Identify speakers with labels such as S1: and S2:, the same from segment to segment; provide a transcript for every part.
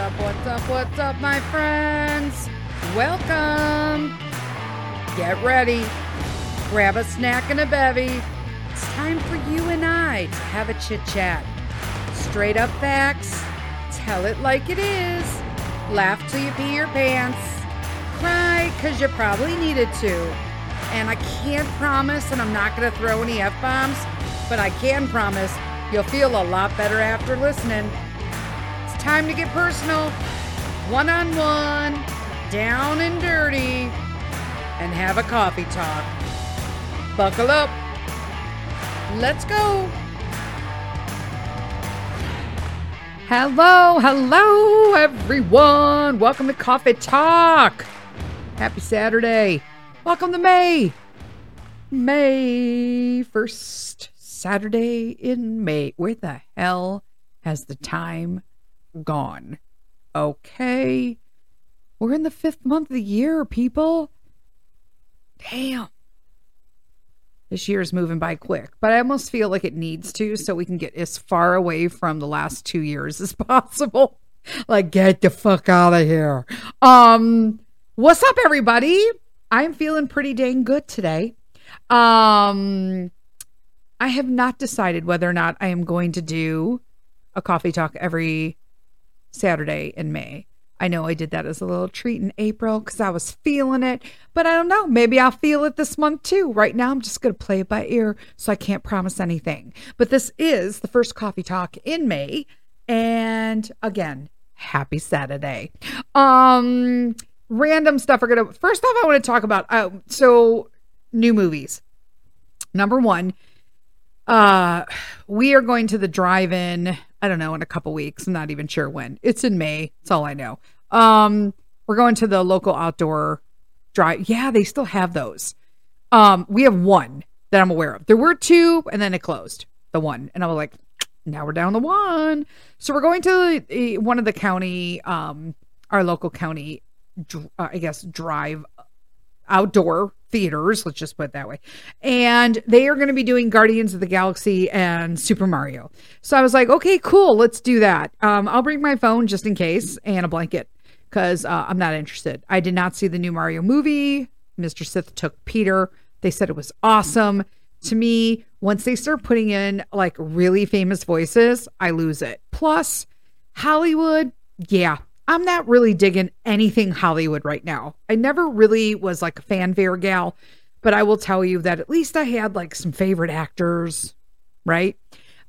S1: What's up, what's up, what's up, my friends? Welcome. Get ready. Grab a snack and a bevy. It's time for you and I to have a chit chat. Straight up facts. Tell it like it is. Laugh till you pee your pants. Cry because you probably needed to. And I can't promise, and I'm not going to throw any F bombs, but I can promise you'll feel a lot better after listening. Time to get personal, one on one, down and dirty, and have a coffee talk. Buckle up. Let's go. Hello, hello, everyone. Welcome to Coffee Talk. Happy Saturday. Welcome to May. May 1st, Saturday in May. Where the hell has the time gone? Okay. We're in the fifth month of the year, people. Damn. This year is moving by quick, but I almost feel like it needs to so we can get as far away from the last two years as possible. Like, get the fuck out of here. Um, what's up, everybody? I'm feeling pretty dang good today. Um, I have not decided whether or not I am going to do a coffee talk every Saturday in May. I know I did that as a little treat in April because I was feeling it, but I don't know. Maybe I'll feel it this month too. Right now, I'm just going to play it by ear, so I can't promise anything. But this is the first coffee talk in May. And again, happy Saturday. Um, random stuff. We're gonna first off, I want to talk about uh, so new movies. Number one, uh, we are going to the drive-in. I don't know in a couple weeks. I'm not even sure when. It's in May. That's all I know. Um, we're going to the local outdoor drive. Yeah, they still have those. Um, we have one that I'm aware of. There were two, and then it closed. The one, and I was like, now we're down to one. So we're going to the, one of the county, um, our local county, uh, I guess, drive outdoor theaters. Let's just put it that way. And they are going to be doing Guardians of the Galaxy and Super Mario. So I was like, okay, cool, let's do that. Um, I'll bring my phone just in case and a blanket because uh, I'm not interested. I did not see the new Mario movie. Mr. Sith took Peter. They said it was awesome. To me, once they start putting in like really famous voices, I lose it. Plus, Hollywood, yeah, I'm not really digging anything Hollywood right now. I never really was like a fanfare gal, but I will tell you that at least I had like some favorite actors, right?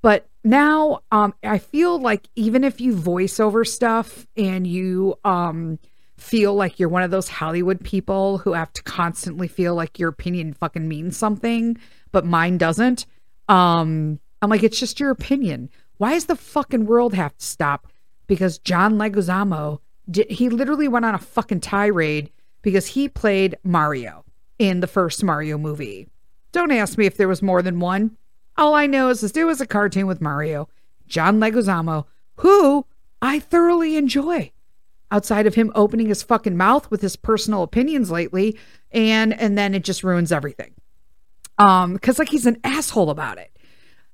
S1: But now um I feel like even if you voice over stuff and you um feel like you're one of those Hollywood people who have to constantly feel like your opinion fucking means something, but mine doesn't. Um I'm like it's just your opinion. Why does the fucking world have to stop? Because John Leguizamo did, he literally went on a fucking tirade because he played Mario in the first Mario movie. Don't ask me if there was more than one. All I know is, there was a cartoon with Mario, John Leguizamo, who I thoroughly enjoy. Outside of him opening his fucking mouth with his personal opinions lately, and and then it just ruins everything. Um, because like he's an asshole about it.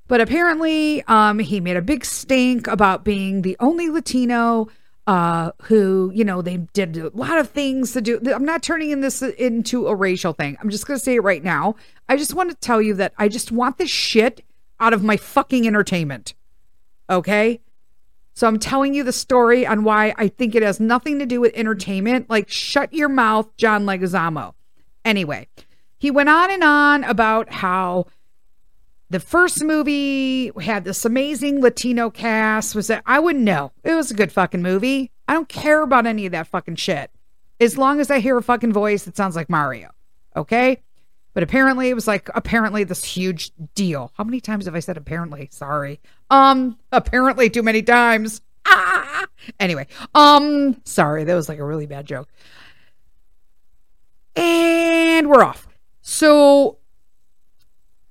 S1: But apparently, um, he made a big stink about being the only Latino uh, who, you know, they did a lot of things to do. I'm not turning in this into a racial thing. I'm just going to say it right now. I just want to tell you that I just want this shit out of my fucking entertainment. Okay? So I'm telling you the story on why I think it has nothing to do with entertainment. Like, shut your mouth, John Leguizamo. Anyway, he went on and on about how the first movie had this amazing Latino cast. Was that I wouldn't know. It was a good fucking movie. I don't care about any of that fucking shit. As long as I hear a fucking voice that sounds like Mario. Okay? But apparently it was like apparently this huge deal. How many times have I said apparently? Sorry. Um, apparently too many times. Ah! Anyway, um, sorry, that was like a really bad joke. And we're off. So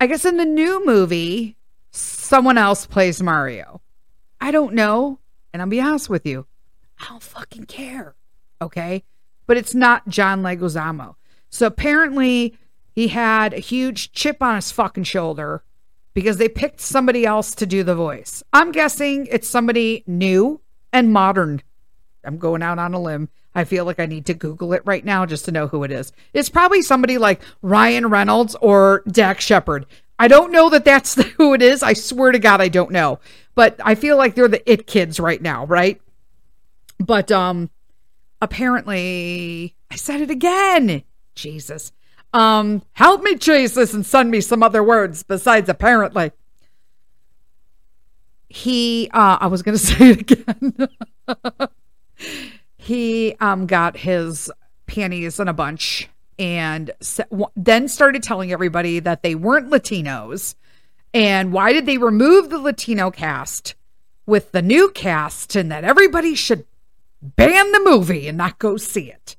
S1: I guess in the new movie, someone else plays Mario. I don't know. And I'll be honest with you, I don't fucking care. Okay. But it's not John Leguizamo. So apparently he had a huge chip on his fucking shoulder because they picked somebody else to do the voice. I'm guessing it's somebody new and modern I'm going out on a limb. I feel like I need to Google it right now just to know who it is. It's probably somebody like Ryan Reynolds or Dax Shepard. I don't know that that's who it is. I swear to God, I don't know. But I feel like they're the it kids right now, right? But um, apparently, I said it again. Jesus. Um, help me, Jesus, and send me some other words besides apparently. He, uh, I was going to say it again. he um got his panties in a bunch and then started telling everybody that they weren't Latinos. And why did they remove the Latino cast with the new cast and that everybody should ban the movie and not go see it?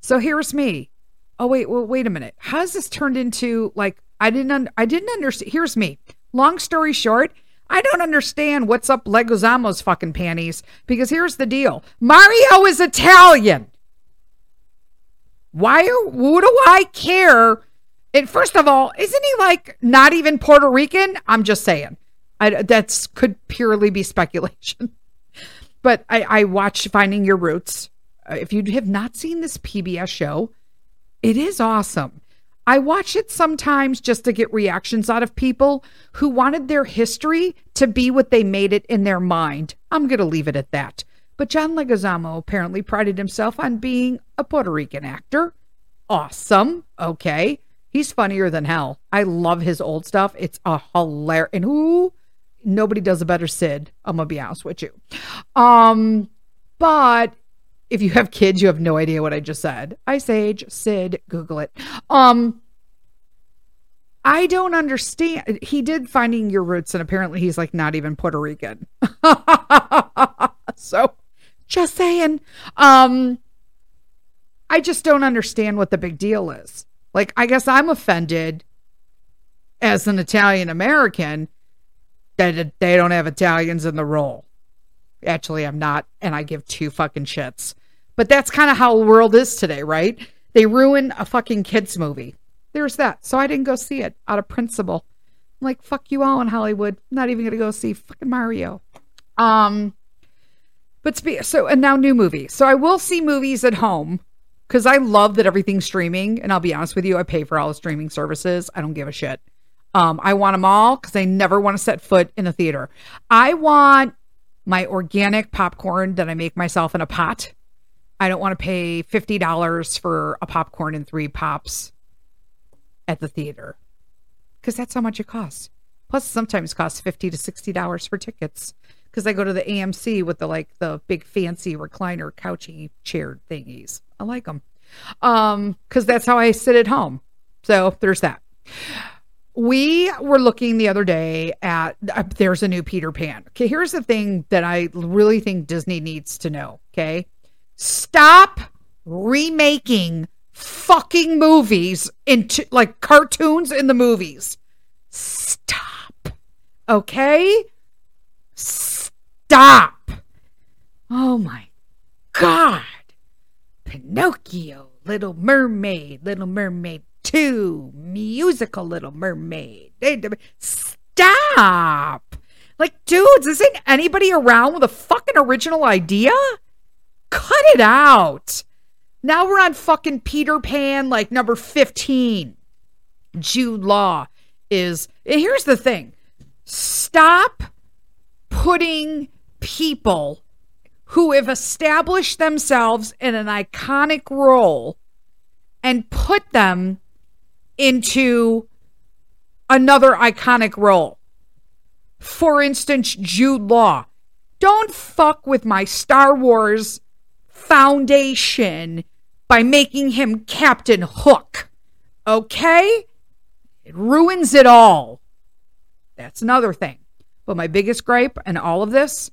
S1: So here's me. Oh wait, well wait a minute. How's this turned into like I didn't un- I didn't understand. Here's me. Long story short, I don't understand what's up Leguizamo's fucking panties because here's the deal. Mario is Italian. Why what do I care? And first of all, isn't he like not even Puerto Rican? I'm just saying. I, that's could purely be speculation. but I, I watched Finding Your Roots. Uh, if you have not seen this PBS show, it is awesome. I watch it sometimes just to get reactions out of people who wanted their history to be what they made it in their mind. I'm going to leave it at that. But John Leguizamo apparently prided himself on being a Puerto Rican actor. Awesome. Okay. He's funnier than hell. I love his old stuff. It's a hilarious. And who? Nobody does a better Sid. I'm gonna be honest with you. Um, but if you have kids, you have no idea what I just said. Ice Age, Sid, Google it. Um, I don't understand. He did finding your roots, and apparently he's like not even Puerto Rican. so, just saying. Um, I just don't understand what the big deal is. Like, I guess I'm offended as an Italian American that they don't have Italians in the role. Actually, I'm not, and I give two fucking shits. But that's kind of how the world is today, right? They ruin a fucking kids movie. There's that. So I didn't go see it out of principle. I'm like, fuck you all in Hollywood. I'm not even gonna go see fucking Mario. Um but spe- so and now new movie. So I will see movies at home because I love that everything's streaming. And I'll be honest with you, I pay for all the streaming services. I don't give a shit. Um, I want them all because I never want to set foot in a theater. I want my organic popcorn that I make myself in a pot. I don't want to pay $50 for a popcorn and three pops at the theater because that's how much it costs. Plus, sometimes costs 50 to $60 for tickets because I go to the AMC with the like the big fancy recliner couchy chair thingies. I like them um because that's how I sit at home. So there's that. We were looking the other day at uh, there's a new Peter Pan. Okay, here's the thing that I really think Disney needs to know. Okay, Stop remaking fucking movies into like cartoons in the movies. Stop. Okay? Stop. Oh my God. Pinocchio, Little Mermaid, Little Mermaid 2, musical Little Mermaid. Stop. Like, dudes, isn't anybody around with a fucking original idea? Cut it out. Now we're on fucking Peter Pan, like number 15. Jude Law is. Here's the thing stop putting people who have established themselves in an iconic role and put them into another iconic role. For instance, Jude Law. Don't fuck with my Star Wars foundation by making him Captain Hook. Okay? It ruins it all. That's another thing. But my biggest gripe in all of this,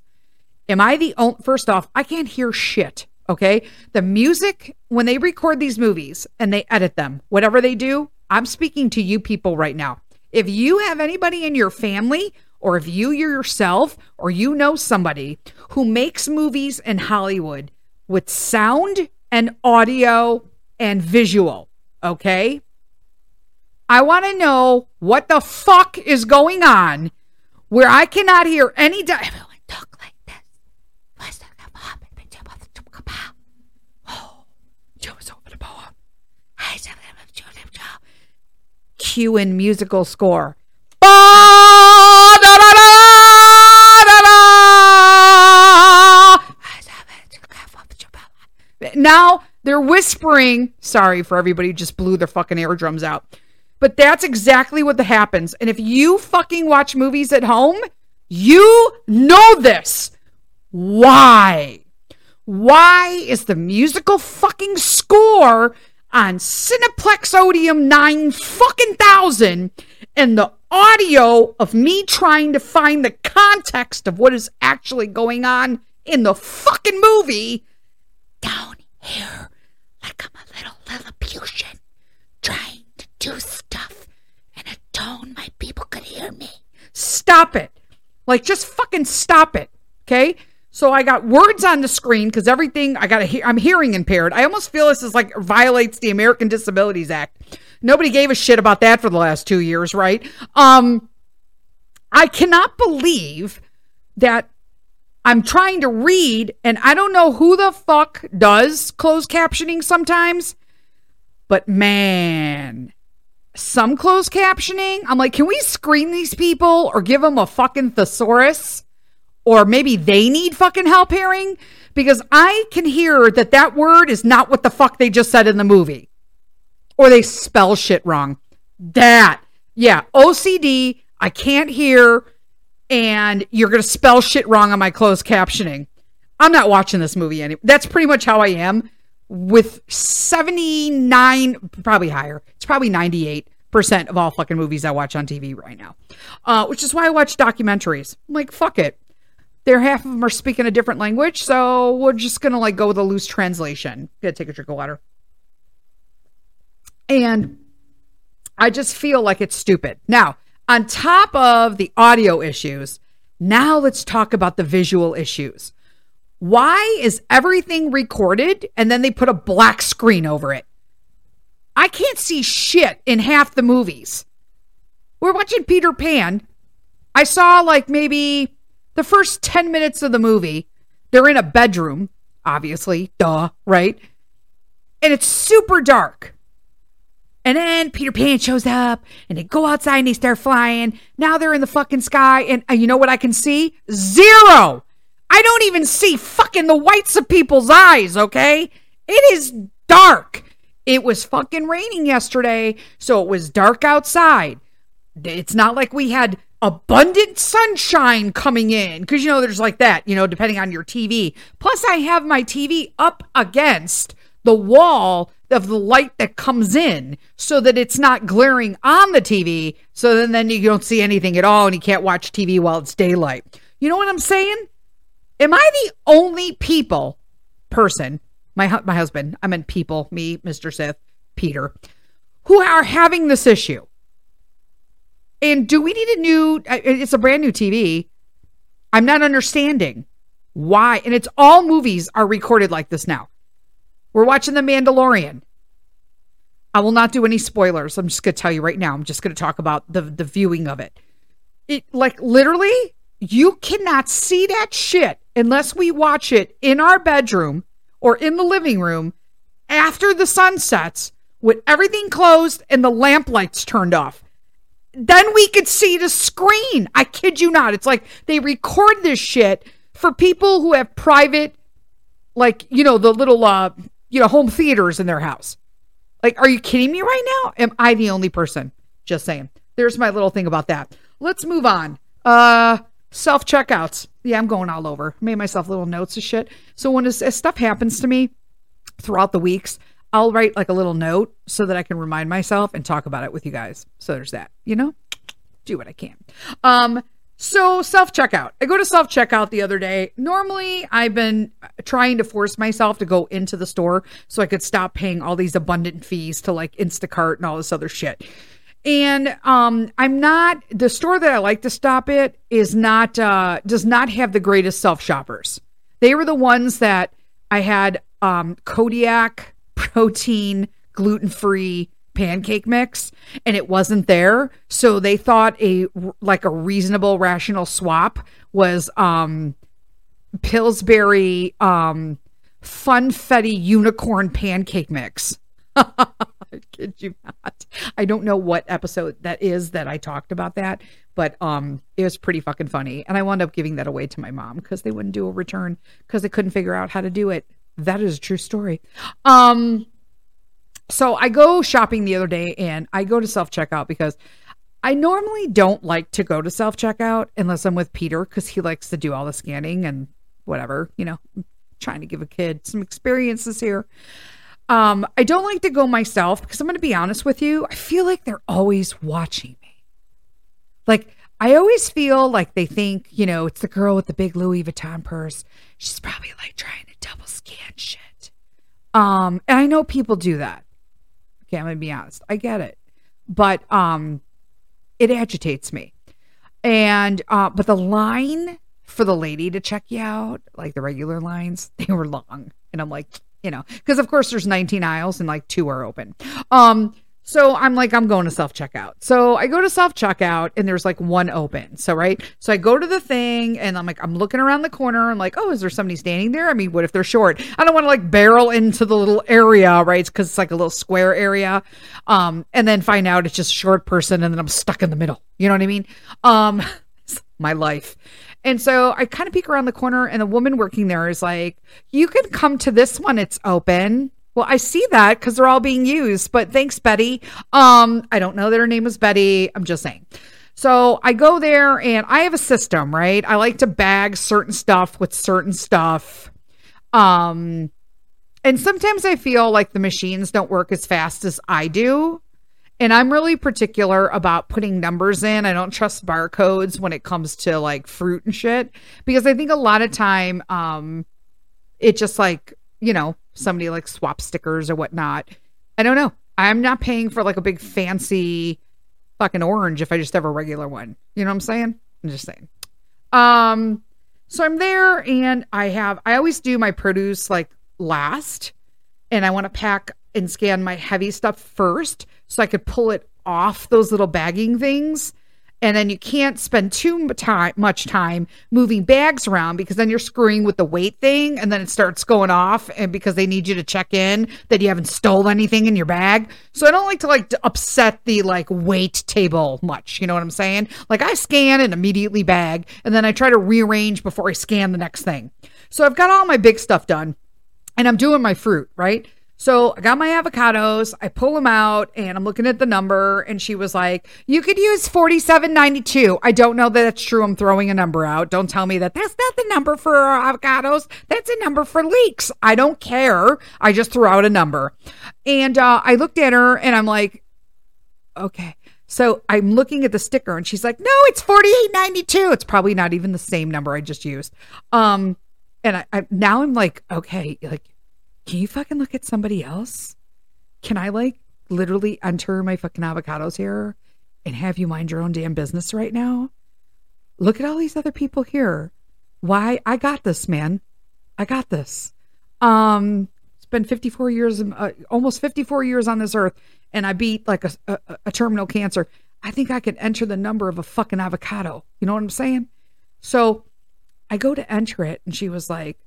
S1: am I the only, first off, I can't hear shit. Okay. The music, when they record these movies and they edit them, whatever they do, I'm speaking to you people right now. If you have anybody in your family, or if you yourself, or you know somebody who makes movies in Hollywood with sound and audio and visual. Okay. I want to know what the fuck is going on where I cannot hear any. Di- Everyone talk like this. Cue in musical score. Ba, da, da, da, Now they're whispering. Sorry for everybody just blew their fucking eardrums out. But that's exactly what happens. And if you fucking watch movies at home, you know this. Why? Why is the musical fucking score on Cineplex Odeon 9 fucking thousand and the audio of me trying to find the context of what is actually going on in the fucking movie here like I'm a little Lilliputian trying to do stuff in a tone my people could hear me. Stop it. Like, just fucking stop it. Okay? So I got words on the screen because everything I got I'm hearing impaired. I almost feel this is like violates the American Disabilities Act. Nobody gave a shit about that for the last two years, right? Um, I cannot believe that I'm trying to read and I don't know who the fuck does closed captioning sometimes, but man, some closed captioning, I'm like, can we screen these people or give them a fucking thesaurus? Or maybe they need fucking help hearing? Because I can hear that that word is not what the fuck they just said in the movie. Or they spell shit wrong. That. Yeah, OCD, I can't hear, and you're going to spell shit wrong on my closed captioning. I'm not watching this movie anymore. That's pretty much how I am with 79, probably higher. It's probably 98 percent of all fucking movies I watch on TV right now. Uh, which is why I watch documentaries. I'm like, fuck it. There, half of them are speaking a different language, so we're just gonna like go with a loose translation. Gotta take a drink of water. And I just feel like it's stupid. Now, on top of the audio issues, now let's talk about the visual issues. Why is everything recorded and then they put a black screen over it? I can't see shit in half the movies. We're watching Peter Pan. I saw like maybe the first 10 minutes of the movie. They're in a bedroom, obviously, duh, right? And it's super dark. And then Peter Pan shows up and they go outside and they start flying. Now they're in the fucking sky. And, you know what I can see? Zero. I don't even see fucking the whites of people's eyes, okay? It is dark. It was fucking raining yesterday, so it was dark outside. It's not like we had abundant sunshine coming in because you know there's like that, you know, depending on your TV. Plus, I have my TV up against the wall of the light that comes in so that it's not glaring on the TV. So then, then you don't see anything at all and you can't watch TV while it's daylight. You know what I'm saying? Am I the only people, person, my my husband, I meant people, me, Mr. Sith, Peter, who are having this issue? And do we need a new? Uh, it's a brand new TV. I'm not understanding why. And it's all movies are recorded like this now. We're watching The Mandalorian. I will not do any spoilers. I'm just going to tell you right now. I'm just going to talk about the the viewing of it. It like literally you cannot see that shit unless we watch it in our bedroom or in the living room after the sun sets with everything closed and the lamp lights turned off. Then we could see the screen. I kid you not. It's like they record this shit for people who have private, like, you know, the little, uh, you know, home theaters in their house. Like, are you kidding me right now? Am I the only person? Just saying. There's my little thing about that. Let's move on. Uh, self checkouts. Yeah, I'm going all over. Made myself little notes of shit. So when as stuff happens to me throughout the weeks, I'll write like a little note so that I can remind myself and talk about it with you guys. So there's that. You know, do what I can. Um, so self checkout. I go to self checkout the other day. Normally, I've been trying to force myself to go into the store so I could stop paying all these abundant fees to like Instacart and all this other shit. And um, I'm not the store that I like to stop at is not uh, does not have the greatest self shoppers. They were the ones that I had um, Kodiak protein gluten free pancake mix and it wasn't there so they thought a like a reasonable rational swap was um pillsbury um funfetti unicorn pancake mix I kid you not. I don't know what episode that is that I talked about that, but um, it was pretty fucking funny. And I wound up giving that away to my mom because they wouldn't do a return because they couldn't figure out how to do it. That is a true story. Um, so I go shopping the other day and I go to self checkout because I normally don't like to go to self checkout unless I'm with Peter because he likes to do all the scanning and whatever, you know, I'm trying to give a kid some experiences here. Um, I don't like to go myself because I'm going to be honest with you. I feel like they're always watching me. Like, I always feel like they think, you know, it's the girl with the big Louis Vuitton purse. She's probably like trying to double scan shit. Um, and I know people do that. Okay, I'm gonna be honest. I get it. But um it agitates me. And uh but the line for the lady to check you out, like the regular lines, they were long. And I'm like, you know, because of course there's 19 aisles and like two are open. Um, so I'm like, I'm going to self checkout. So I go to self checkout and there's like one open. So, right. So I go to the thing and I'm like, I'm looking around the corner. I'm like, oh, is there somebody standing there? I mean, what if they're short? I don't want to like barrel into the little area, right? Because it's like a little square area. Um, and then find out it's just a short person and then I'm stuck in the middle. You know what I mean? Um, my life. And so I kind of peek around the corner, and the woman working there is like, You can come to this one, it's open. Well, I see that because they're all being used, but thanks, Betty. Um, I don't know that her name was Betty. I'm just saying. So I go there and I have a system, right? I like to bag certain stuff with certain stuff. Um, and sometimes I feel like the machines don't work as fast as I do. And I'm really particular about putting numbers in. I don't trust barcodes when it comes to like fruit and shit because I think a lot of time um it just like, you know, somebody like swap stickers or whatnot. I don't know. I'm not paying for like a big fancy fucking orange if I just have a regular one. You know what I'm saying? I'm just saying. Um so I'm there and I have I always do my produce like last and I want to pack and scan my heavy stuff first so I could pull it off those little bagging things. And then you can't spend too much time moving bags around because then you're screwing with the weight thing and then it starts going off and because they need you to check in that you haven't stole anything in your bag. So I don't like to like to upset the like weight table much. You know what I'm saying? Like I scan and immediately bag and then I try to rearrange before I scan the next thing. So I've got all my big stuff done and I'm doing my fruit, right? So I got my avocados, I pull them out and I'm looking at the number and she was like, "You could use 47.92." I don't know that that's true. I'm throwing a number out. Don't tell me that that's not the number for avocados. That's a number for leeks. I don't care. I just threw out a number. And uh, I looked at her and I'm like, "Okay." So I'm looking at the sticker and she's like, "No, it's 48.92." It's probably not even the same number I just used. Um and I, I now I'm like, "Okay, like can you fucking look at somebody else? Can I like literally enter my fucking avocados here and have you mind your own damn business right now? Look at all these other people here. Why? I got this, man. I got this. Um, it's been 54 years, uh, almost 54 years on this earth, and I beat like a, a, a terminal cancer. I think I could enter the number of a fucking avocado. You know what I'm saying? So I go to enter it, and she was like,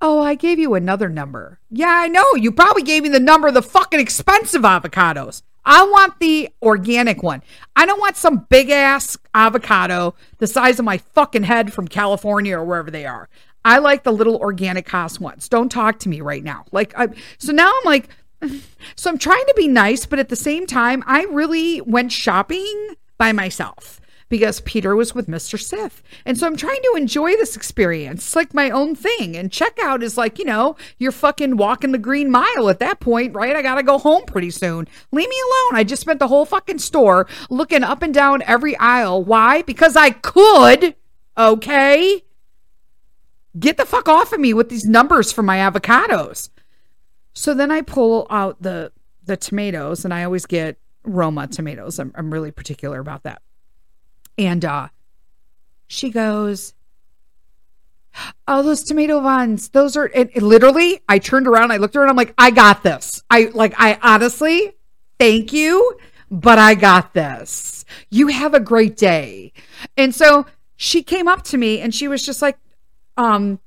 S1: Oh, I gave you another number. Yeah, I know. You probably gave me the number of the fucking expensive avocados. I want the organic one. I don't want some big ass avocado the size of my fucking head from California or wherever they are. I like the little organic cost ones. Don't talk to me right now. Like, I, so now I'm like, so I'm trying to be nice, but at the same time, I really went shopping by myself because Peter was with Mr. Sith. And so I'm trying to enjoy this experience. It's like my own thing. And checkout is like, you know, you're fucking walking the green mile at that point, right? I got to go home pretty soon. Leave me alone. I just spent the whole fucking store looking up and down every aisle. Why? Because I could. Okay. Get the fuck off of me with these numbers for my avocados. So then I pull out the the tomatoes and I always get Roma tomatoes. I'm, I'm really particular about that. And uh, she goes, Oh, those tomato ones, those are and literally. I turned around, I looked around, I'm like, I got this. I like, I honestly, thank you, but I got this. You have a great day. And so she came up to me and she was just like, um,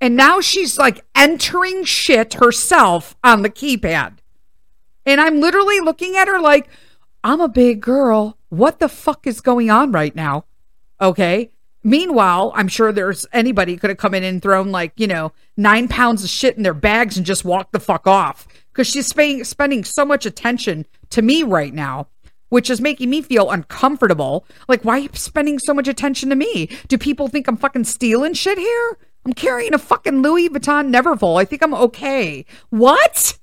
S1: and now she's like entering shit herself on the keypad. And I'm literally looking at her like, I'm a big girl. What the fuck is going on right now? Okay. Meanwhile, I'm sure there's anybody could have come in and thrown like, you know, nine pounds of shit in their bags and just walked the fuck off because she's spending, spending so much attention to me right now, which is making me feel uncomfortable. Like, why are you spending so much attention to me? Do people think I'm fucking stealing shit here? I'm carrying a fucking Louis Vuitton Neverfull. I think I'm okay. What?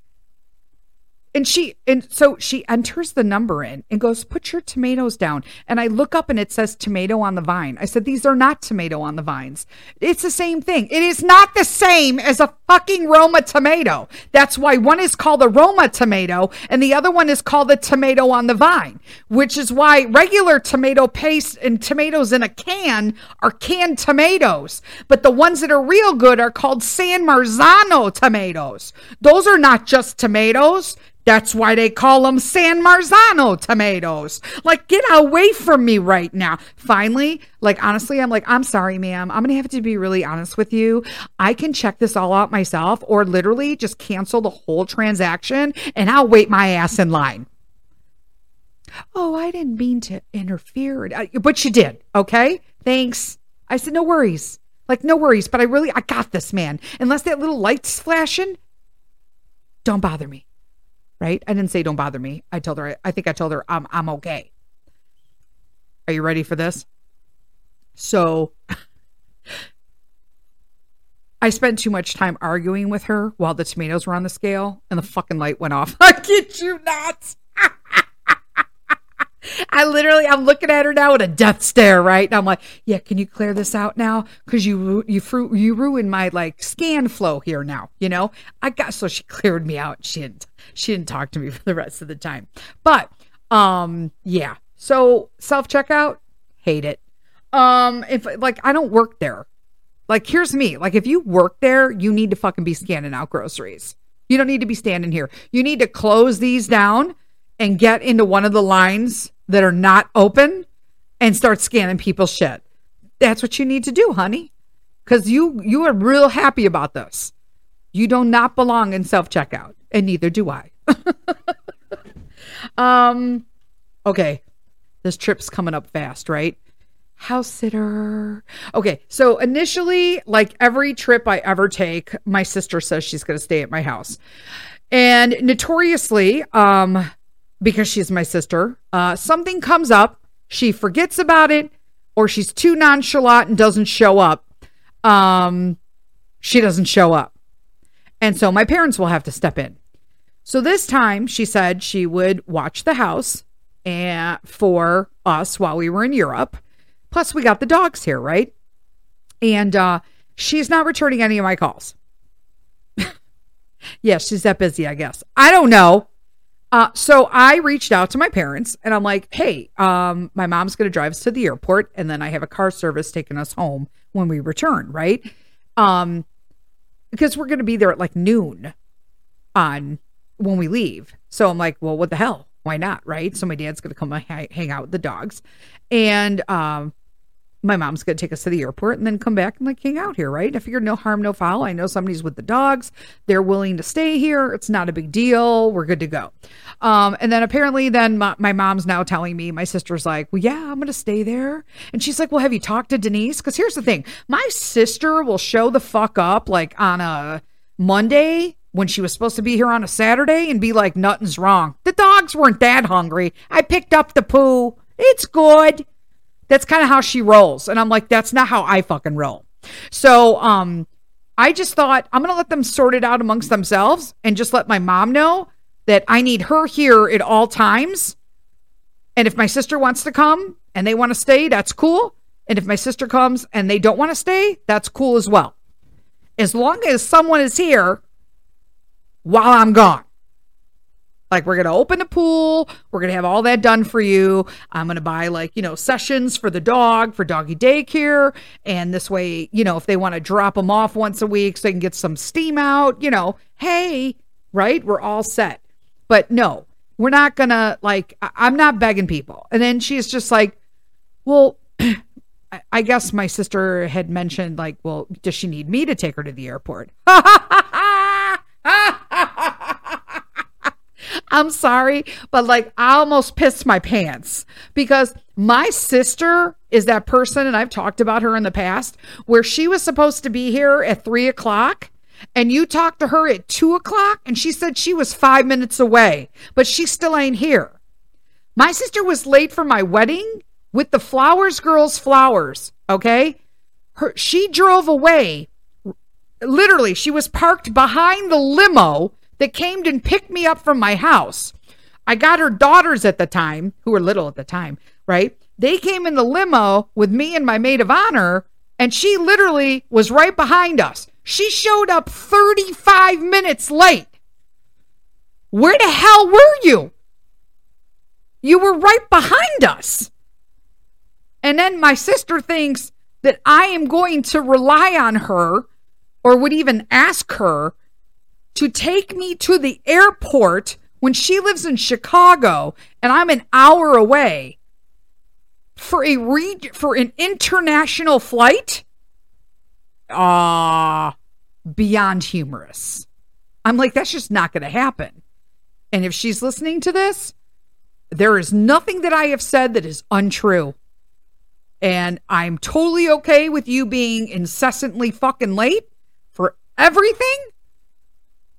S1: And she and so she enters the number in and goes, "Put your tomatoes down." And I look up and it says tomato on the vine. I said, "These are not tomato on the vines. It's the same thing. It is not the same as a fucking Roma tomato. That's why one is called a Roma tomato and the other one is called the tomato on the vine, which is why regular tomato paste and tomatoes in a can are canned tomatoes, but the ones that are real good are called San Marzano tomatoes. Those are not just tomatoes." That's why they call them San Marzano tomatoes. Like, get away from me right now. Finally, like, honestly, I'm like, I'm sorry, ma'am. I'm going to have to be really honest with you. I can check this all out myself or literally just cancel the whole transaction and I'll wait my ass in line. Oh, I didn't mean to interfere. Uh, but you did. Okay. Thanks. I said, no worries. Like, no worries. But I really, I got this, man. Unless that little light's flashing, don't bother me right? I didn't say don't bother me. I told her I think I told her I'm I'm okay. Are you ready for this? So I spent too much time arguing with her while the tomatoes were on the scale and the fucking light went off. I kid you not. I literally, I'm looking at her now with a death stare, right? And I'm like, yeah, can you clear this out now? Because you you you ruined my like scan flow here now. You know, I got so she cleared me out. She didn't she didn't talk to me for the rest of the time. But um, yeah. So self checkout, hate it. Um, if like I don't work there. Like here's me. Like if you work there, you need to fucking be scanning out groceries. You don't need to be standing here. You need to close these down and get into one of the lines that are not open and start scanning people's shit. That's what you need to do, honey. Cuz you you are real happy about this. You do not belong in self-checkout, and neither do I. um okay. This trip's coming up fast, right? House sitter. Okay, so initially, like every trip I ever take, my sister says she's going to stay at my house. And notoriously, um, because she's my sister, uh, something comes up, she forgets about it, or she's too nonchalant and doesn't show up. Um, she doesn't show up. And so my parents will have to step in. So this time she said she would watch the house and for us while we were in Europe. Plus we got the dogs here, right? And uh, she's not returning any of my calls. yes, she's that busy, I guess. I don't know. Uh, so I reached out to my parents and I'm like, hey, um, my mom's going to drive us to the airport and then I have a car service taking us home when we return, right? Um, because we're going to be there at like noon on when we leave. So I'm like, well, what the hell? Why not? Right. So my dad's going to come hang out with the dogs. And um, my mom's going to take us to the airport and then come back and like hang out here, right? I figured no harm, no foul. I know somebody's with the dogs. They're willing to stay here. It's not a big deal. We're good to go. Um, and then apparently, then my, my, mom's now telling me, my sister's like, well, yeah, I'm going to stay there. And she's like, well, have you talked to Denise? Because here's the thing my sister will show the fuck up like on a Monday when she was supposed to be here on a Saturday and be like, nothing's wrong. The dogs weren't that hungry. I picked up the poo. It's good. That's kind of how she rolls. And I'm like, that's not how I fucking roll. So, um, I just thought I'm going to let them sort it out amongst themselves and just let my mom know that I need her here at all times. And if my sister wants to come and they want to stay, that's cool. And if my sister comes and they don't want to stay, that's cool as well. As long as someone is here while I'm gone. Like we're gonna open a pool, we're gonna have all that done for you. I'm gonna buy like you know sessions for the dog for doggy daycare, and this way you know if they want to drop them off once a week so they can get some steam out. You know, hey, right? We're all set. But no, we're not gonna like. I'm not begging people. And then she's just like, well. I guess my sister had mentioned, like, well, does she need me to take her to the airport? I'm sorry, but like I almost pissed my pants because my sister is that person, and I've talked about her in the past, where she was supposed to be here at three o'clock. And you talked to her at two o'clock, and she said she was five minutes away, but she still ain't here. My sister was late for my wedding with the Flowers Girls flowers, okay? Her, she drove away. Literally, she was parked behind the limo that came and picked me up from my house. I got her daughters at the time, who were little at the time, right? They came in the limo with me and my maid of honor, and she literally was right behind us. She showed up 35 minutes late. Where the hell were you? You were right behind us. And then my sister thinks that I am going to rely on her or would even ask her to take me to the airport when she lives in Chicago and I'm an hour away for a re- for an international flight? Ah uh, beyond humorous. I'm like that's just not going to happen. And if she's listening to this there is nothing that i have said that is untrue. And i'm totally okay with you being incessantly fucking late for everything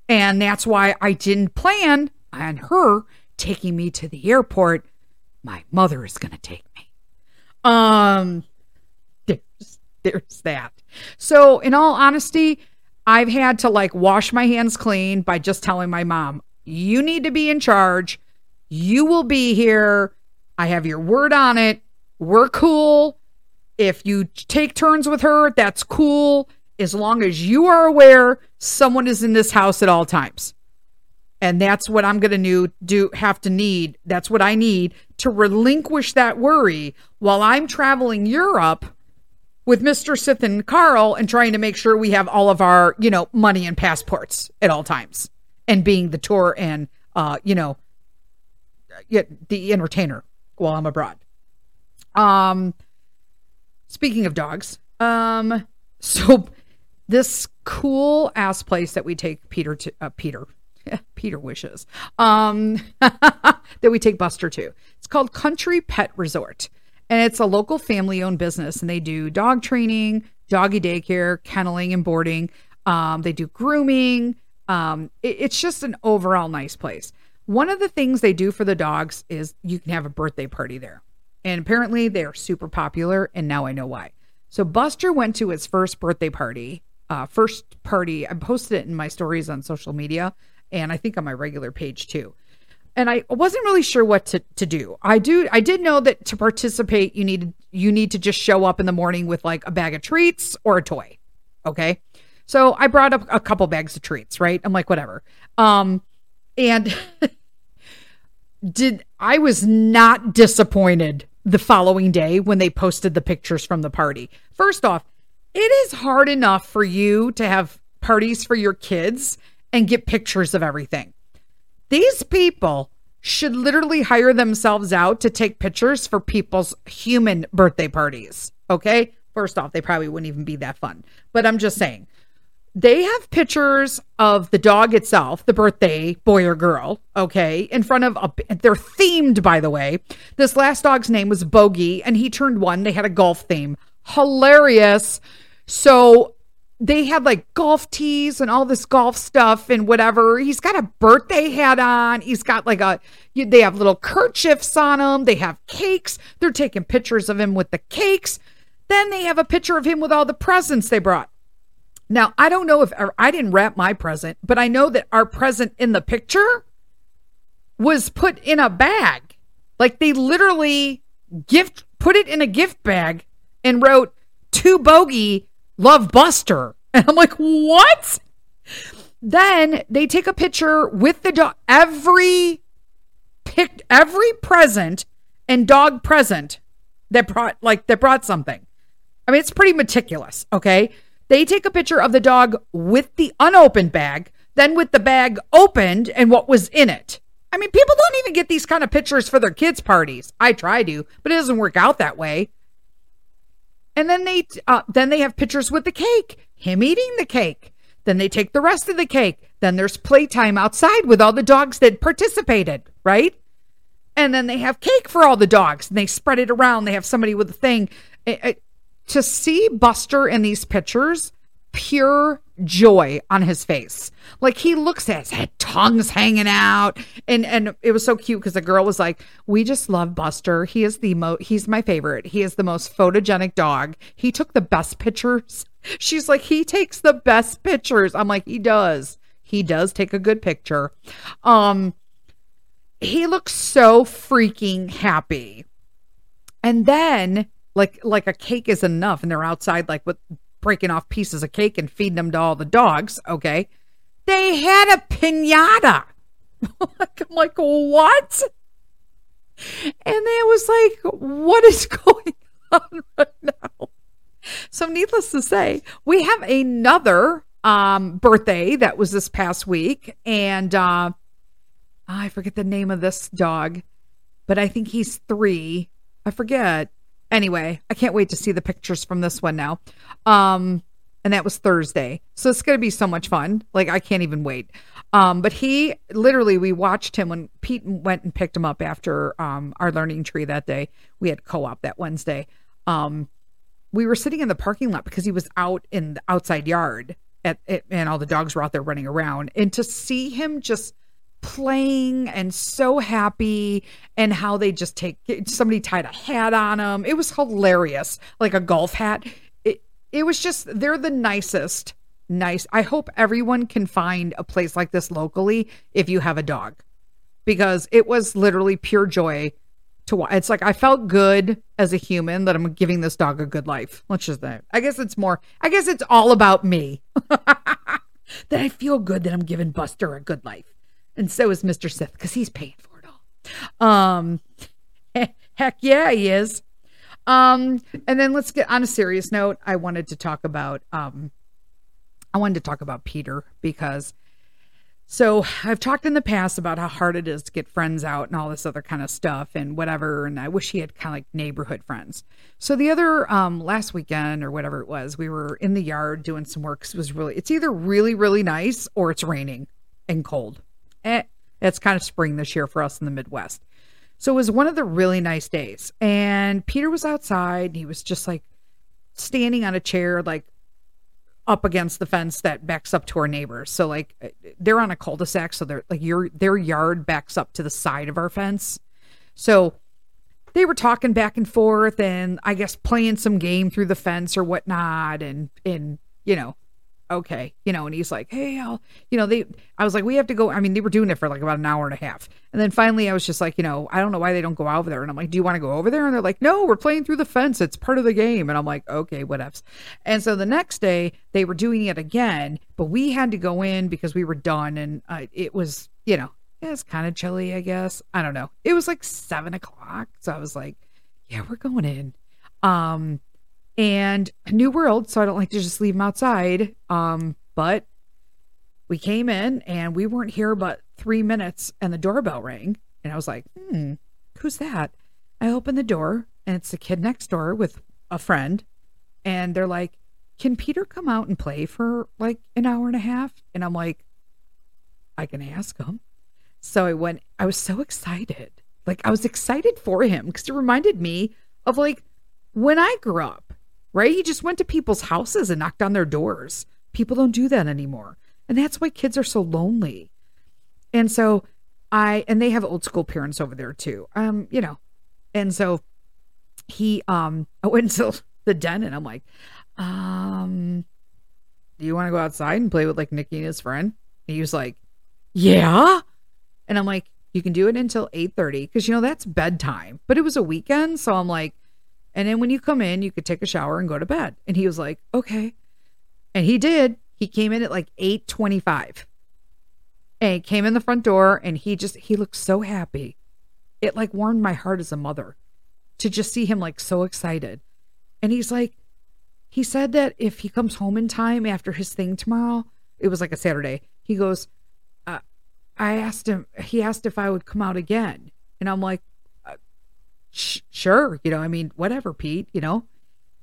S1: and that's why I didn't plan on her taking me to the airport. My mother is going to take me. Um, there's, there's that. So, in all honesty, I've had to like wash my hands clean by just telling my mom, you need to be in charge. You will be here. I have your word on it. We're cool. If you take turns with her, that's cool as long as you are aware someone is in this house at all times. And that's what I'm going to do have to need. That's what I need to relinquish that worry while I'm traveling Europe with Mr. Sith and Carl and trying to make sure we have all of our, you know, money and passports at all times and being the tour and uh, you know, the entertainer while I'm abroad. Um speaking of dogs, um so this cool ass place that we take Peter to uh, Peter Peter wishes um that we take Buster to. It's called Country Pet Resort. And it's a local family owned business and they do dog training, doggy daycare, kenneling and boarding. Um, they do grooming. Um, it, it's just an overall nice place. One of the things they do for the dogs is you can have a birthday party there. And apparently they are super popular and now I know why. So Buster went to his first birthday party uh, first party. I posted it in my stories on social media and I think on my regular page too. And I wasn't really sure what to, to do. I do I did know that to participate you need you need to just show up in the morning with like a bag of treats or a toy. Okay. So I brought up a couple bags of treats, right? I'm like, whatever. Um and did I was not disappointed the following day when they posted the pictures from the party. First off, it is hard enough for you to have parties for your kids and get pictures of everything. These people should literally hire themselves out to take pictures for people's human birthday parties. Okay. First off, they probably wouldn't even be that fun. But I'm just saying, they have pictures of the dog itself, the birthday boy or girl, okay, in front of a. They're themed, by the way. This last dog's name was Bogey, and he turned one. They had a golf theme hilarious. So they had like golf tees and all this golf stuff and whatever. He's got a birthday hat on. He's got like a, they have little kerchiefs on him. They have cakes. They're taking pictures of him with the cakes. Then they have a picture of him with all the presents they brought. Now, I don't know if er, I didn't wrap my present, but I know that our present in the picture was put in a bag. Like they literally gift put it in a gift bag and wrote to Bogey, love Buster. And I'm like, what? Then they take a picture with the dog. Every picked every present and dog present that brought like that brought something. I mean, it's pretty meticulous. Okay. They take a picture of the dog with the unopened bag, then with the bag opened and what was in it. I mean, people don't even get these kind of pictures for their kids' parties. I try to, but it doesn't work out that way. And then they uh, then they have pictures with the cake, him eating the cake. Then they take the rest of the cake. Then there's playtime outside with all the dogs that participated, right? And then they have cake for all the dogs and they spread it around. They have somebody with a thing. It, it, to see Buster in these pictures, pure joy on his face. Like he looks at his head, tongues hanging out. And and it was so cute because the girl was like, We just love Buster. He is the mo he's my favorite. He is the most photogenic dog. He took the best pictures. She's like, he takes the best pictures. I'm like, he does. He does take a good picture. Um he looks so freaking happy. And then like like a cake is enough and they're outside like with breaking off pieces of cake and feeding them to all the dogs, okay? They had a piñata. I'm like, what? And it was like, what is going on right now? So, needless to say, we have another um, birthday that was this past week, and uh, I forget the name of this dog, but I think he's three. I forget. Anyway, I can't wait to see the pictures from this one now. Um, and that was Thursday. So it's going to be so much fun. Like I can't even wait. Um, but he literally, we watched him when Pete went and picked him up after um, our learning tree that day. We had co-op that Wednesday. Um, we were sitting in the parking lot because he was out in the outside yard at, at and all the dogs were out there running around. And to see him just playing and so happy and how they just take somebody tied a hat on them It was hilarious, like a golf hat. It it was just they're the nicest. Nice. I hope everyone can find a place like this locally if you have a dog. Because it was literally pure joy to watch. It's like I felt good as a human that I'm giving this dog a good life. Let's just say. I guess it's more I guess it's all about me. that I feel good that I'm giving Buster a good life and so is Mr. Sith because he's paying for it all. Um, heck yeah, he is. Um, and then let's get on a serious note. I wanted to talk about um, I wanted to talk about Peter because so I've talked in the past about how hard it is to get friends out and all this other kind of stuff and whatever. And I wish he had kind of like neighborhood friends. So the other um, last weekend or whatever it was, we were in the yard doing some work. It was really it's either really really nice or it's raining and cold eh, it's kind of spring this year for us in the Midwest. So it was one of the really nice days. And Peter was outside. He was just like standing on a chair, like up against the fence that backs up to our neighbors. So like they're on a cul-de-sac, so they're like your their yard backs up to the side of our fence. So they were talking back and forth and I guess playing some game through the fence or whatnot and and you know okay, you know, and he's like, hey, I'll, you know, they, I was like, we have to go. I mean, they were doing it for like about an hour and a half. And then finally I was just like, you know, I don't know why they don't go over there. And I'm like, do you want to go over there? And they're like, no, we're playing through the fence. It's part of the game. And I'm like, okay, whatevs. And so the next day they were doing it again, but we had to go in because we were done. And uh, it was, you know, it was kind of chilly, I guess. I don't know. It was like seven o'clock. So I was like, yeah, we're going in. Um, and a new world, so I don't like to just leave them outside. Um, but we came in and we weren't here but three minutes, and the doorbell rang, and I was like, "Hmm, who's that?" I opened the door, and it's the kid next door with a friend, and they're like, "Can Peter come out and play for like an hour and a half?" And I'm like, "I can ask him." So I went. I was so excited. Like I was excited for him because it reminded me of like when I grew up right? He just went to people's houses and knocked on their doors. People don't do that anymore. And that's why kids are so lonely. And so I and they have old school parents over there too. Um, you know. And so he um I went to the den and I'm like, um, do you want to go outside and play with like Nicky and his friend? And he was like, Yeah. And I'm like, you can do it until 8:30 because you know that's bedtime. But it was a weekend, so I'm like, and then when you come in, you could take a shower and go to bed. And he was like, okay. And he did. He came in at like 825. And came in the front door and he just, he looked so happy. It like warmed my heart as a mother to just see him like so excited. And he's like, he said that if he comes home in time after his thing tomorrow, it was like a Saturday, he goes, uh, I asked him, he asked if I would come out again. And I'm like, sure, you know, I mean, whatever, Pete, you know.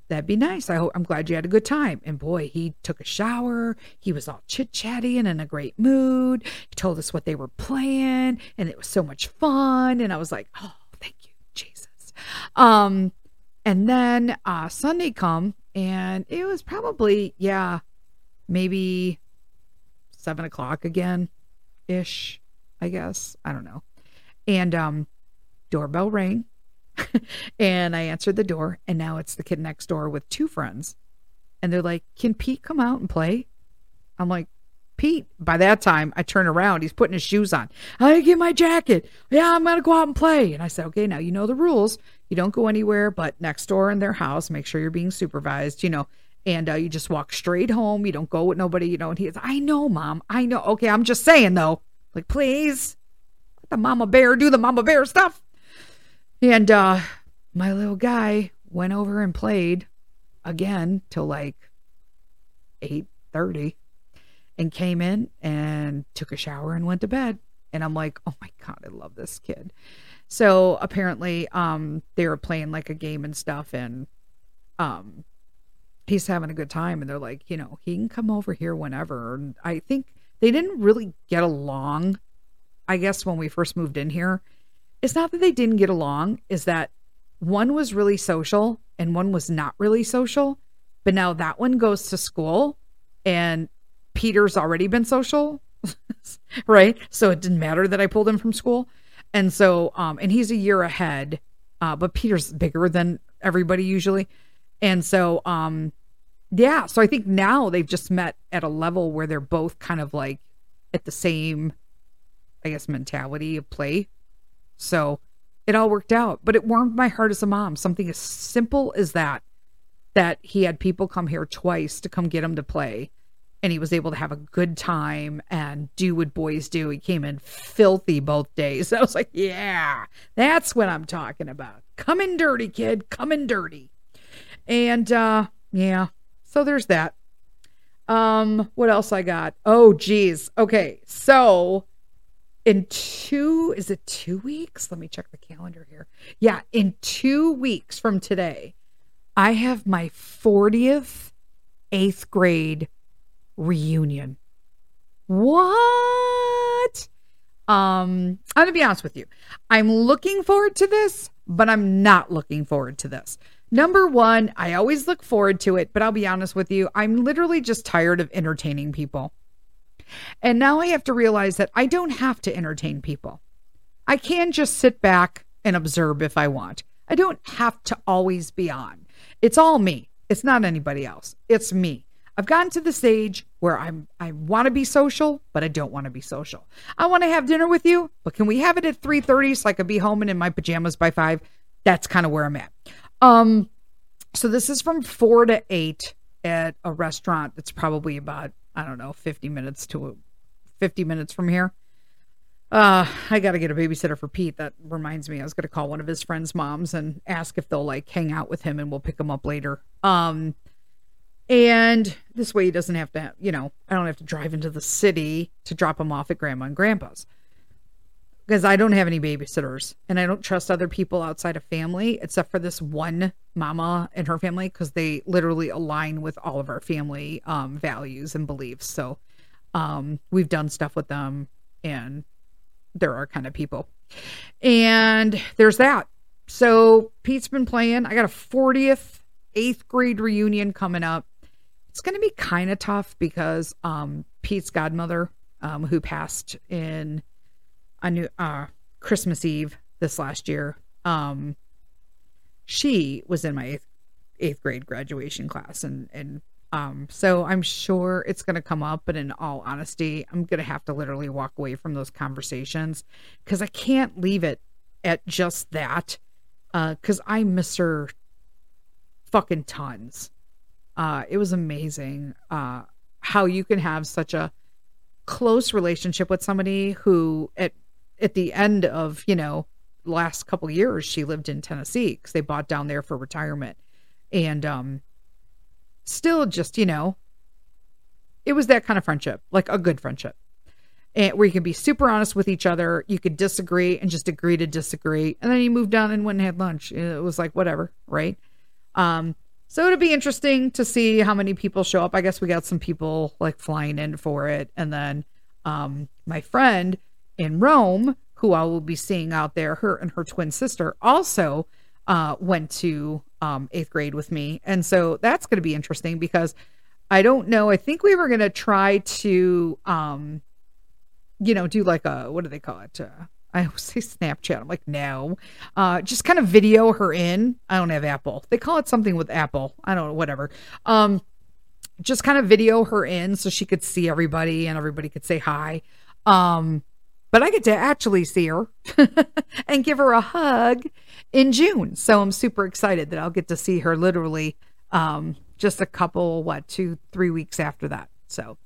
S1: that'd be nice. I hope I'm glad you had a good time. And boy, he took a shower. He was all chit chatty and in a great mood. He told us what they were playing, and it was so much fun. And I was like, oh, thank you, Jesus. Um, and then uh Sunday come, and it was probably yeah, maybe seven o'clock again, ish. I guess I don't know. And um, doorbell rang and I answered the door, and now it's the kid next door with two friends. And they're like, Can Pete come out and play? I'm like, Pete, by that time, I turn around. He's putting his shoes on. I get my jacket. Yeah, I'm going to go out and play. And I said, Okay, now you know the rules. You don't go anywhere but next door in their house. Make sure you're being supervised, you know, and uh, you just walk straight home. You don't go with nobody, you know. And he's, I know, mom. I know. Okay, I'm just saying, though. Like, please, let the mama bear do the mama bear stuff. And uh, my little guy went over and played again till like 8:30 and came in and took a shower and went to bed. And I'm like, "Oh my god, I love this kid." So apparently um they were playing like a game and stuff and um he's having a good time and they're like, you know, he can come over here whenever. And I think they didn't really get along I guess when we first moved in here it's not that they didn't get along, is that one was really social and one was not really social. But now that one goes to school and Peter's already been social, right? So it didn't matter that I pulled him from school. And so, um, and he's a year ahead, uh, but Peter's bigger than everybody usually. And so, um, yeah, so I think now they've just met at a level where they're both kind of like at the same, I guess, mentality of play so it all worked out, but it warmed my heart as a mom. Something as simple as that, that he had people come here twice to come get him to play. And he was able to have a good time and do what boys do. He came in filthy both days. I was like, yeah, that's what I'm talking about. Coming dirty, kid. Coming dirty. And uh yeah, so there's that. Um, what else I got? Oh, geez. Okay, so in two is it two weeks? Let me check the calendar here. Yeah in two weeks from today i have my 40th eighth grade reunion. What? Um i'm gonna be honest with you. I'm looking forward to this but i'm not looking forward to this. Number one i always look forward to it but i'll be honest with you i'm literally just tired of entertaining people and now I have to realize that I don't have to entertain people. I can just sit back and observe if I want. I don't have to always be on. It's all me. It's not anybody else. It's me. I've gotten to the stage where I'm I want to be social, but I don't want to be social. I want to have dinner with you, but can we have it at 3:30 so I could be home and in my pajamas by 5? That's kind of where I'm at. Um so this is from 4 to 8 at a restaurant that's probably about I don't know, 50 minutes to 50 minutes from here. Uh, I got to get a babysitter for Pete. That reminds me, I was going to call one of his friends' moms and ask if they'll like hang out with him and we'll pick him up later. Um, and this way he doesn't have to, you know, I don't have to drive into the city to drop him off at grandma and grandpa's because I don't have any babysitters and I don't trust other people outside of family except for this one mama and her family because they literally align with all of our family um, values and beliefs. So um, we've done stuff with them and they're our kind of people. And there's that. So Pete's been playing. I got a 40th eighth grade reunion coming up. It's going to be kind of tough because um, Pete's godmother, um, who passed in a new uh, Christmas Eve this last year, um, she was in my eighth, eighth grade graduation class and and um so i'm sure it's going to come up but in all honesty i'm going to have to literally walk away from those conversations because i can't leave it at just that uh because i miss her fucking tons. Uh it was amazing uh how you can have such a close relationship with somebody who at at the end of you know last couple years she lived in Tennessee because they bought down there for retirement. And um still just, you know, it was that kind of friendship, like a good friendship. And where you can be super honest with each other, you could disagree and just agree to disagree. And then you moved on and went and had lunch. It was like whatever, right? Um So it'll be interesting to see how many people show up. I guess we got some people like flying in for it. And then um, my friend in Rome, who I will be seeing out there, her and her twin sister also uh, went to um, eighth grade with me. And so that's going to be interesting because I don't know. I think we were going to try to, um, you know, do like a, what do they call it? Uh, I always say Snapchat. I'm like, no. Uh, just kind of video her in. I don't have Apple. They call it something with Apple. I don't know, whatever. Um, just kind of video her in so she could see everybody and everybody could say hi. Um, but I get to actually see her and give her a hug in June. So I'm super excited that I'll get to see her literally um, just a couple, what, two, three weeks after that. So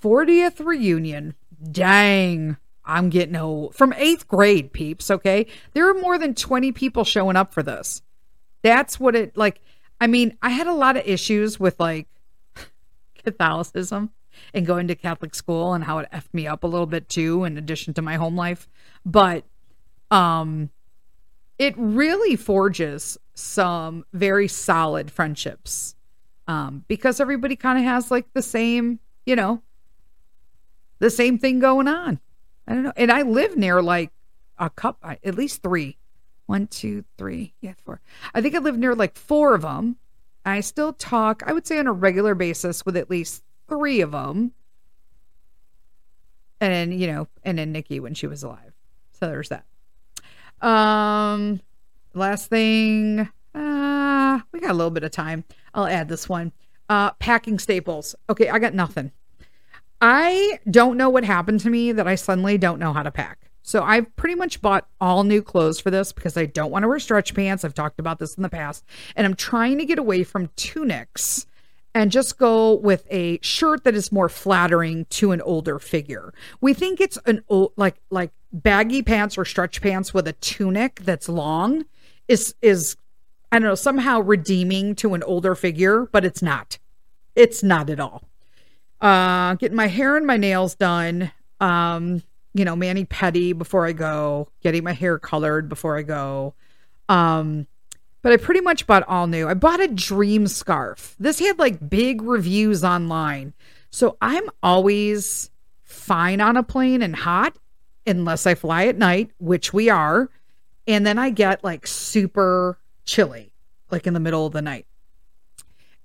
S1: 40th reunion. Dang. I'm getting old. From eighth grade, peeps, okay? There are more than 20 people showing up for this. That's what it like. I mean, I had a lot of issues with like Catholicism and going to Catholic school and how it effed me up a little bit too, in addition to my home life. But um it really forges some very solid friendships. Um, because everybody kind of has like the same, you know, the same thing going on. I don't know. And I live near like a cup, at least three. One, two, three. Yeah, four. I think I live near like four of them. I still talk, I would say, on a regular basis with at least three of them. And then, you know, and then Nikki when she was alive. So there's that. Um, last thing, uh, we got a little bit of time. I'll add this one. Uh, packing staples. Okay, I got nothing. I don't know what happened to me that I suddenly don't know how to pack. So I've pretty much bought all new clothes for this because I don't want to wear stretch pants. I've talked about this in the past. And I'm trying to get away from tunics and just go with a shirt that is more flattering to an older figure. We think it's an old like like baggy pants or stretch pants with a tunic that's long is is I don't know, somehow redeeming to an older figure, but it's not. It's not at all uh getting my hair and my nails done um you know mani pedi before i go getting my hair colored before i go um but i pretty much bought all new. I bought a dream scarf. This had like big reviews online. So i'm always fine on a plane and hot unless i fly at night which we are and then i get like super chilly like in the middle of the night.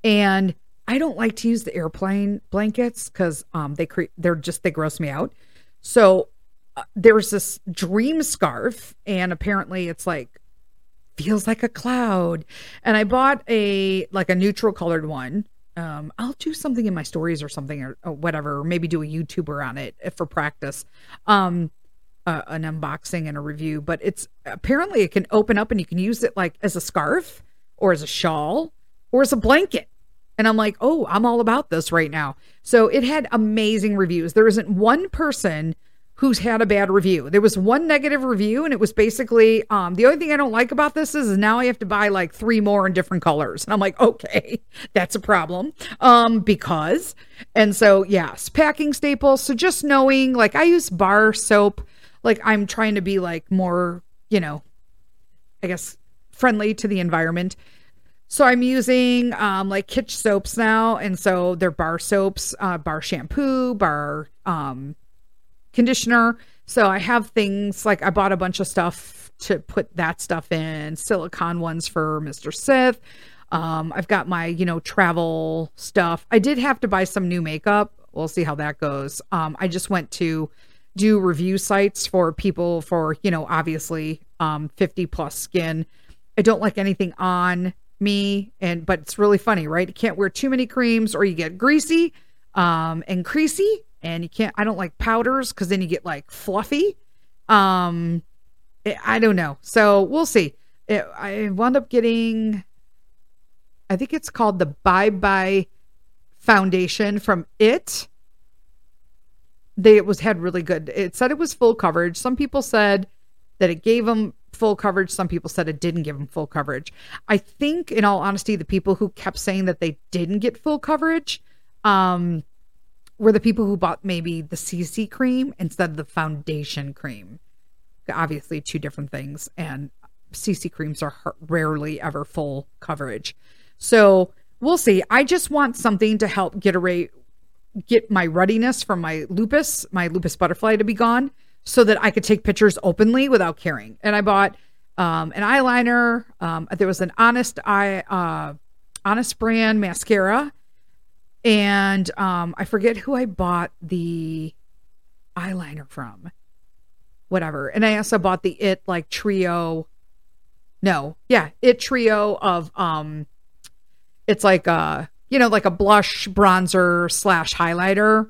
S1: And I don't like to use the airplane blankets because um, they cre- they're just they gross me out. So uh, there's this dream scarf, and apparently it's like feels like a cloud. And I bought a like a neutral colored one. Um, I'll do something in my stories or something or, or whatever, or maybe do a YouTuber on it for practice. Um, uh, an unboxing and a review, but it's apparently it can open up and you can use it like as a scarf or as a shawl or as a blanket. And I'm like, oh, I'm all about this right now. So it had amazing reviews. There isn't one person who's had a bad review. There was one negative review, and it was basically um, the only thing I don't like about this is, is now I have to buy like three more in different colors. And I'm like, okay, that's a problem. Um, because, and so yes, packing staples. So just knowing, like, I use bar soap. Like, I'm trying to be like more, you know, I guess friendly to the environment. So I'm using um, like Kitsch soaps now, and so they're bar soaps, uh, bar shampoo, bar um, conditioner. So I have things like I bought a bunch of stuff to put that stuff in, silicone ones for Mr. Sith. Um, I've got my you know travel stuff. I did have to buy some new makeup. We'll see how that goes. Um, I just went to do review sites for people for you know obviously um, 50 plus skin. I don't like anything on me and but it's really funny right you can't wear too many creams or you get greasy um and creasy and you can't i don't like powders because then you get like fluffy. Um it, i don't know. So we'll see. It, i wound up getting i think it's called the bye bye foundation from it. They it was had really good it said it was full coverage. Some people said that it gave them full coverage. Some people said it didn't give them full coverage. I think, in all honesty, the people who kept saying that they didn't get full coverage um, were the people who bought maybe the CC cream instead of the foundation cream. Obviously, two different things, and CC creams are rarely ever full coverage. So we'll see. I just want something to help get away, get my ruddiness from my lupus, my lupus butterfly to be gone so that I could take pictures openly without caring. And I bought um, an eyeliner. Um, there was an honest eye, uh, honest brand mascara. And um, I forget who I bought the eyeliner from. Whatever. And I also bought the It like trio. No, yeah, It trio of um it's like a you know, like a blush bronzer slash highlighter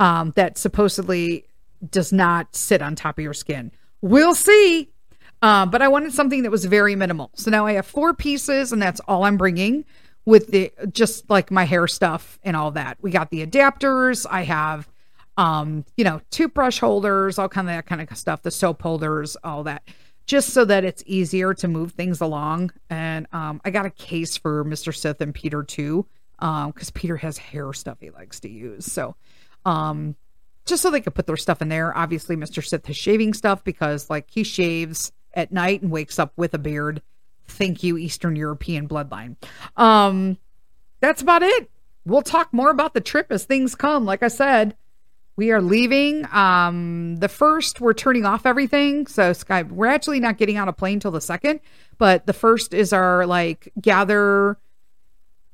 S1: um that supposedly does not sit on top of your skin. We'll see. Uh, but I wanted something that was very minimal. So now I have four pieces, and that's all I'm bringing with the just like my hair stuff and all that. We got the adapters. I have, um, you know, toothbrush holders, all kind of that kind of stuff, the soap holders, all that, just so that it's easier to move things along. And um, I got a case for Mr. Sith and Peter too, um, because Peter has hair stuff he likes to use. So, um, just so they could put their stuff in there. Obviously, Mr. Sith has shaving stuff because like he shaves at night and wakes up with a beard. Thank you, Eastern European bloodline. Um, that's about it. We'll talk more about the trip as things come. Like I said, we are leaving. Um, the first, we're turning off everything. So Sky, we're actually not getting on a plane till the second, but the first is our like gather,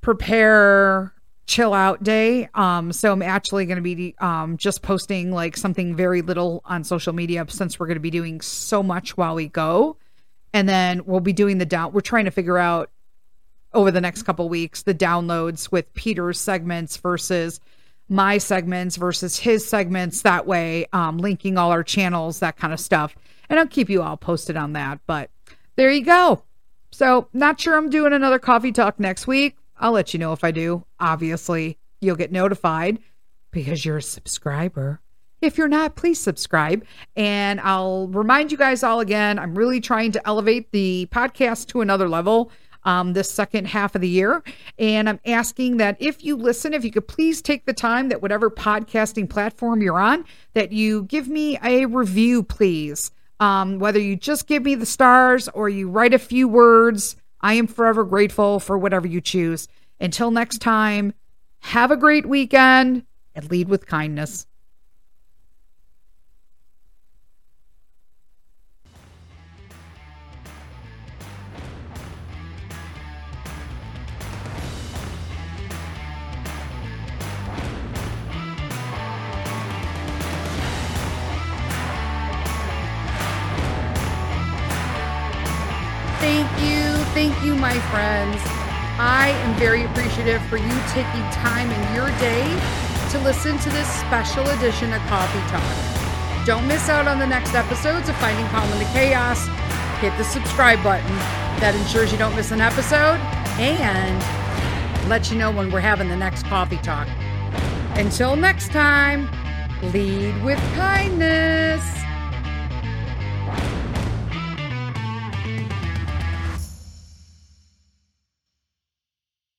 S1: prepare, chill out day. Um, so I'm actually going to be um, just posting like something very little on social media since we're going to be doing so much while we go. And then we'll be doing the down. We're trying to figure out over the next couple weeks the downloads with Peter's segments versus my segments versus his segments. That way, um, linking all our channels, that kind of stuff. And I'll keep you all posted on that. But there you go. So, not sure I'm doing another coffee talk next week. I'll let you know if I do. Obviously, you'll get notified because you're a subscriber. If you're not, please subscribe. And I'll remind you guys all again I'm really trying to elevate the podcast to another level um, this second half of the year. And I'm asking that if you listen, if you could please take the time that whatever podcasting platform you're on, that you give me a review, please. Um, whether you just give me the stars or you write a few words I am forever grateful for whatever you choose. Until next time, have a great weekend and lead with kindness. My friends. I am very appreciative for you taking time in your day to listen to this special edition of Coffee Talk. Don't miss out on the next episodes of Finding Calm in the Chaos. Hit the subscribe button. That ensures you don't miss an episode and let you know when we're having the next Coffee Talk. Until next time, lead with kindness.